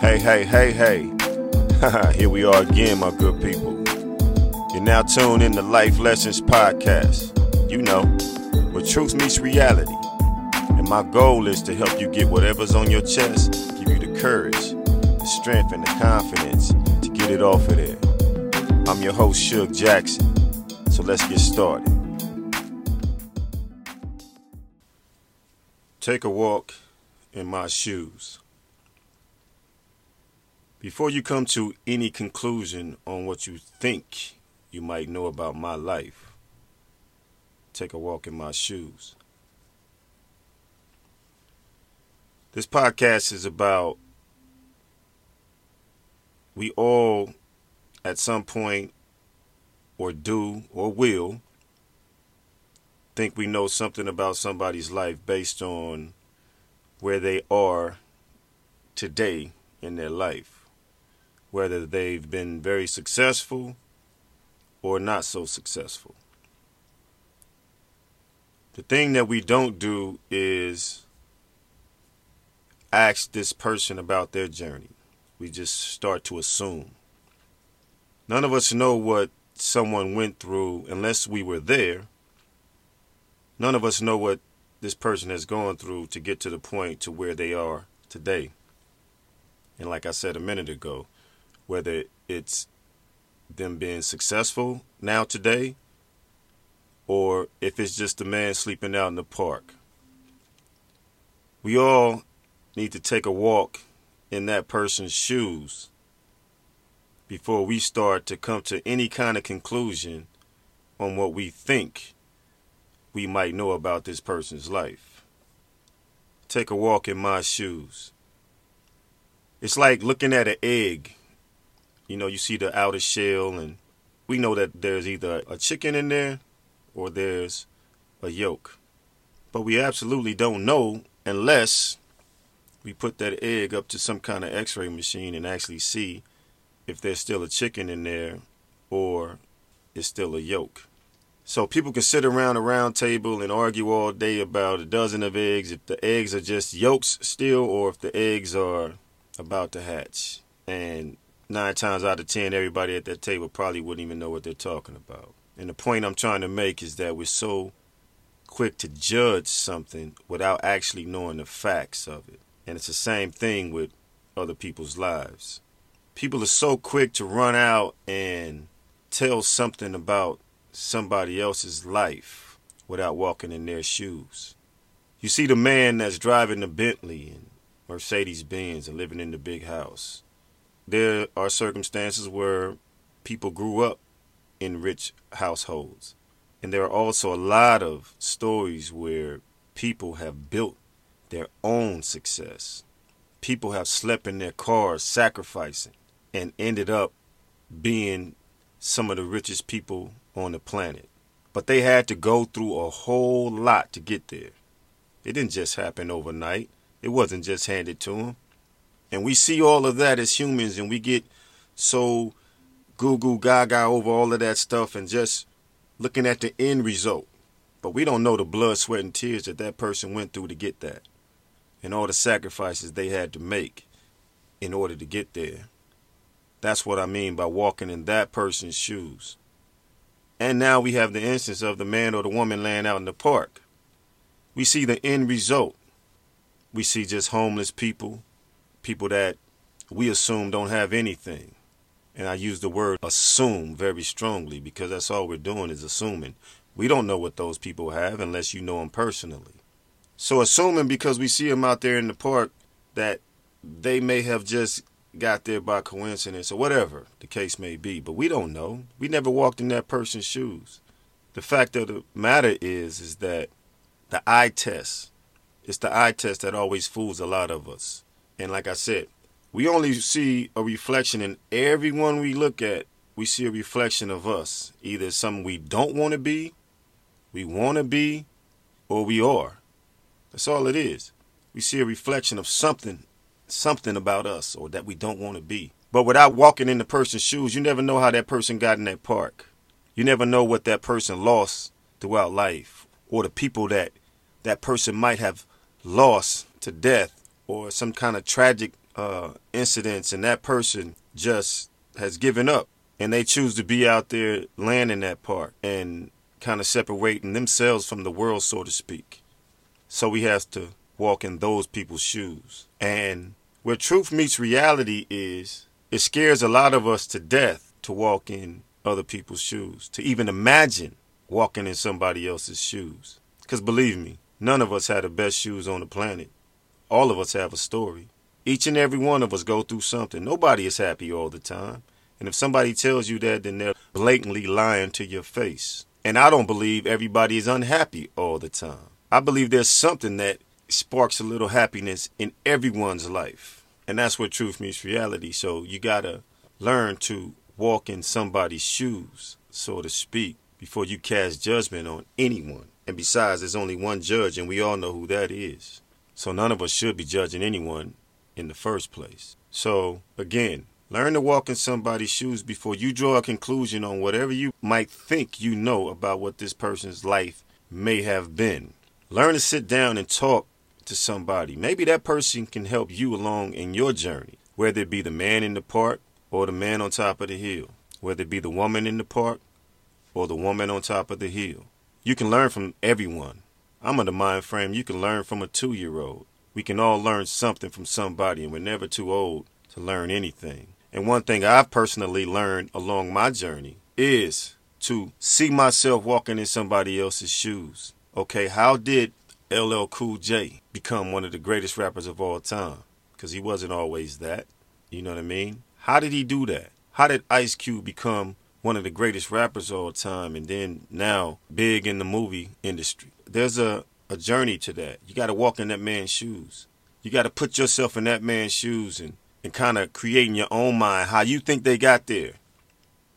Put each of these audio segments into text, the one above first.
Hey, hey, hey, hey. Here we are again, my good people. You're now tuned in to Life Lessons Podcast. You know, where truth meets reality. And my goal is to help you get whatever's on your chest, give you the courage, the strength, and the confidence to get it off of there. I'm your host, Shug Jackson. So let's get started. Take a walk in my shoes. Before you come to any conclusion on what you think you might know about my life, take a walk in my shoes. This podcast is about we all at some point or do or will think we know something about somebody's life based on where they are today in their life whether they've been very successful or not so successful. The thing that we don't do is ask this person about their journey. We just start to assume. None of us know what someone went through unless we were there. None of us know what this person has gone through to get to the point to where they are today. And like I said a minute ago, whether it's them being successful now today or if it's just a man sleeping out in the park. We all need to take a walk in that person's shoes before we start to come to any kind of conclusion on what we think we might know about this person's life. Take a walk in my shoes. It's like looking at an egg you know, you see the outer shell, and we know that there's either a chicken in there or there's a yolk. But we absolutely don't know unless we put that egg up to some kind of x ray machine and actually see if there's still a chicken in there or it's still a yolk. So people can sit around a round table and argue all day about a dozen of eggs, if the eggs are just yolks still or if the eggs are about to hatch. And nine times out of ten, everybody at that table probably wouldn't even know what they're talking about. And the point I'm trying to make is that we're so quick to judge something without actually knowing the facts of it. And it's the same thing with other people's lives. People are so quick to run out and tell something about somebody else's life without walking in their shoes. You see the man that's driving the Bentley and Mercedes Benz and living in the big house there are circumstances where people grew up in rich households. And there are also a lot of stories where people have built their own success. People have slept in their cars sacrificing and ended up being some of the richest people on the planet. But they had to go through a whole lot to get there. It didn't just happen overnight. It wasn't just handed to them. And we see all of that as humans and we get so goo goo gaga over all of that stuff and just looking at the end result. But we don't know the blood, sweat, and tears that that person went through to get that and all the sacrifices they had to make in order to get there. That's what I mean by walking in that person's shoes. And now we have the instance of the man or the woman laying out in the park. We see the end result. We see just homeless people, people that we assume don't have anything. And I use the word assume very strongly because that's all we're doing is assuming. We don't know what those people have unless you know them personally. So assuming because we see them out there in the park that they may have just got there by coincidence or whatever the case may be, but we don't know. We never walked in that person's shoes. The fact of the matter is is that the eye test, it's the eye test that always fools a lot of us. And like I said, we only see a reflection in everyone we look at. We see a reflection of us, either something we don't want to be, we want to be, or we are. That's all it is. We see a reflection of something, something about us, or that we don't want to be. But without walking in the person's shoes, you never know how that person got in that park. You never know what that person lost throughout life, or the people that that person might have lost to death or some kind of tragic uh, incidents and that person just has given up and they choose to be out there landing in that part and kind of separating themselves from the world, so to speak. So we have to walk in those people's shoes. And where truth meets reality is it scares a lot of us to death to walk in other people's shoes, to even imagine walking in somebody else's shoes. Because believe me, none of us had the best shoes on the planet. All of us have a story. Each and every one of us go through something. Nobody is happy all the time. And if somebody tells you that, then they're blatantly lying to your face. And I don't believe everybody is unhappy all the time. I believe there's something that sparks a little happiness in everyone's life. And that's where truth meets reality. So you got to learn to walk in somebody's shoes, so to speak, before you cast judgment on anyone. And besides, there's only one judge, and we all know who that is. So none of us should be judging anyone in the first place. So, again, learn to walk in somebody's shoes before you draw a conclusion on whatever you might think you know about what this person's life may have been. Learn to sit down and talk to somebody. Maybe that person can help you along in your journey, whether it be the man in the park or the man on top of the hill, whether it be the woman in the park or the woman on top of the hill. You can learn from everyone. I'm of the mind frame you can learn from a two year old. We can all learn something from somebody, and we're never too old to learn anything. And one thing I've personally learned along my journey is to see myself walking in somebody else's shoes. Okay, how did LL Cool J become one of the greatest rappers of all time? Because he wasn't always that. You know what I mean? How did he do that? How did Ice Cube become one of the greatest rappers of all time and then now big in the movie industry? There's a, a journey to that. You got to walk in that man's shoes. You got to put yourself in that man's shoes and, and kind of create in your own mind how you think they got there.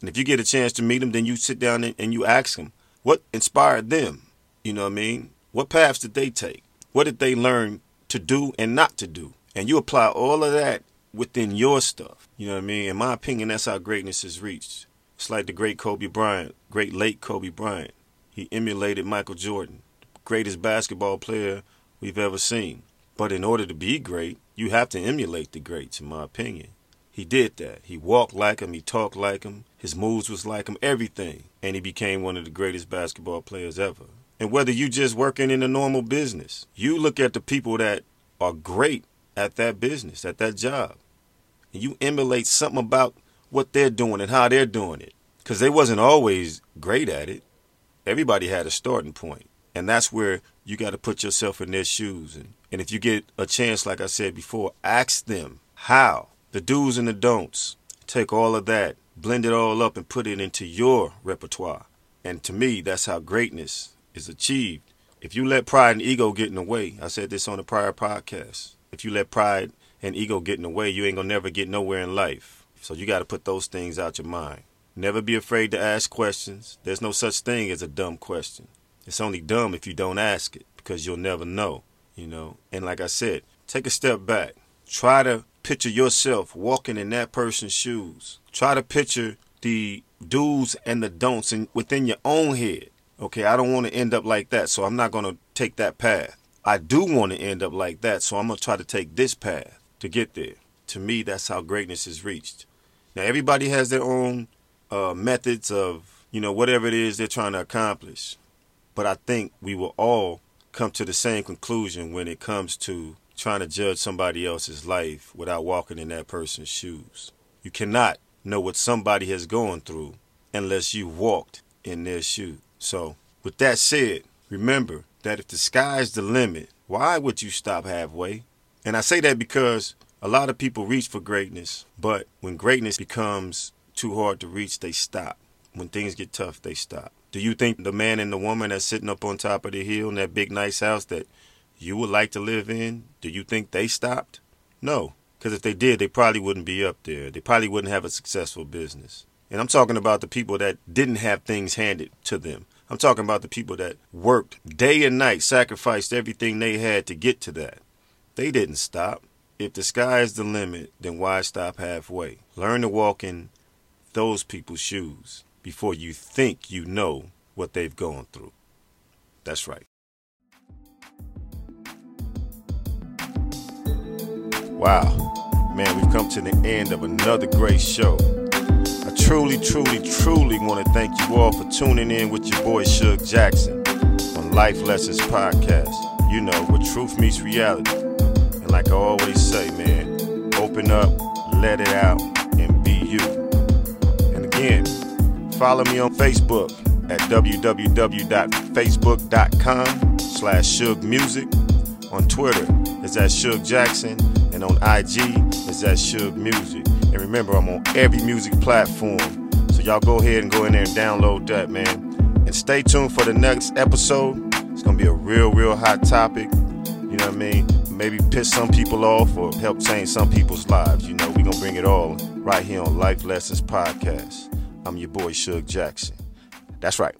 And if you get a chance to meet them, then you sit down and, and you ask them what inspired them. You know what I mean? What paths did they take? What did they learn to do and not to do? And you apply all of that within your stuff. You know what I mean? In my opinion, that's how greatness is reached. It's like the great Kobe Bryant, great late Kobe Bryant. He emulated Michael Jordan, greatest basketball player we've ever seen. But in order to be great, you have to emulate the greats, in my opinion. He did that. He walked like him, he talked like him, his moves was like him, everything. And he became one of the greatest basketball players ever. And whether you just working in a normal business, you look at the people that are great at that business, at that job and you emulate something about what they're doing and how they're doing it. Because they wasn't always great at it. Everybody had a starting point. And that's where you got to put yourself in their shoes. And, and if you get a chance, like I said before, ask them how. The do's and the don'ts. Take all of that, blend it all up, and put it into your repertoire. And to me, that's how greatness is achieved. If you let pride and ego get in the way, I said this on a prior podcast. If you let pride and ego get in the way, you ain't gonna never get nowhere in life. So you got to put those things out your mind. Never be afraid to ask questions. There's no such thing as a dumb question. It's only dumb if you don't ask it because you'll never know, you know. And like I said, take a step back. Try to picture yourself walking in that person's shoes. Try to picture the do's and the don'ts in, within your own head. Okay, I don't want to end up like that, so I'm not going to take that path. I do want to end up like that, so I'm going to try to take this path to get there. To me, that's how greatness is reached. Now, everybody has their own uh, methods of, you know, whatever it is they're trying to accomplish. But I think we will all come to the same conclusion when it comes to trying to judge somebody else's life without walking in that person's shoes. You cannot know what somebody has gone through unless you walked in their shoes. So, with that said, remember that if the sky's the limit, why would you stop halfway? And I say that because a lot of people reach for greatness, but when greatness becomes too hard to reach, they stop. When things get tough, they stop. Do you think the man and the woman that's sitting up on top of the hill in that big nice house that you would like to live in, do you think they stopped? No, because if they did, they probably wouldn't be up there. They probably wouldn't have a successful business. And I'm talking about the people that didn't have things handed to them. I'm talking about the people that worked day and night, sacrificed everything they had to get to that. They didn't stop. If the sky is the limit, then why stop halfway? Learn to walk in those people's shoes before you think you know what they've gone through. That's right. Wow. Man, we've come to the end of another great show. Truly, truly, truly want to thank you all for tuning in with your boy Shug Jackson on Life Lessons Podcast. You know, where truth meets reality. And like I always say, man, open up, let it out, and be you. And again, follow me on Facebook at www.facebook.com slash Shug Music. On Twitter, it's at Shug Jackson. And on IG, it's at Shug Music. And remember, I'm on every music platform. So y'all go ahead and go in there and download that, man. And stay tuned for the next episode. It's gonna be a real, real hot topic. You know what I mean? Maybe piss some people off or help change some people's lives. You know, we gonna bring it all right here on Life Lessons Podcast. I'm your boy Shug Jackson. That's right.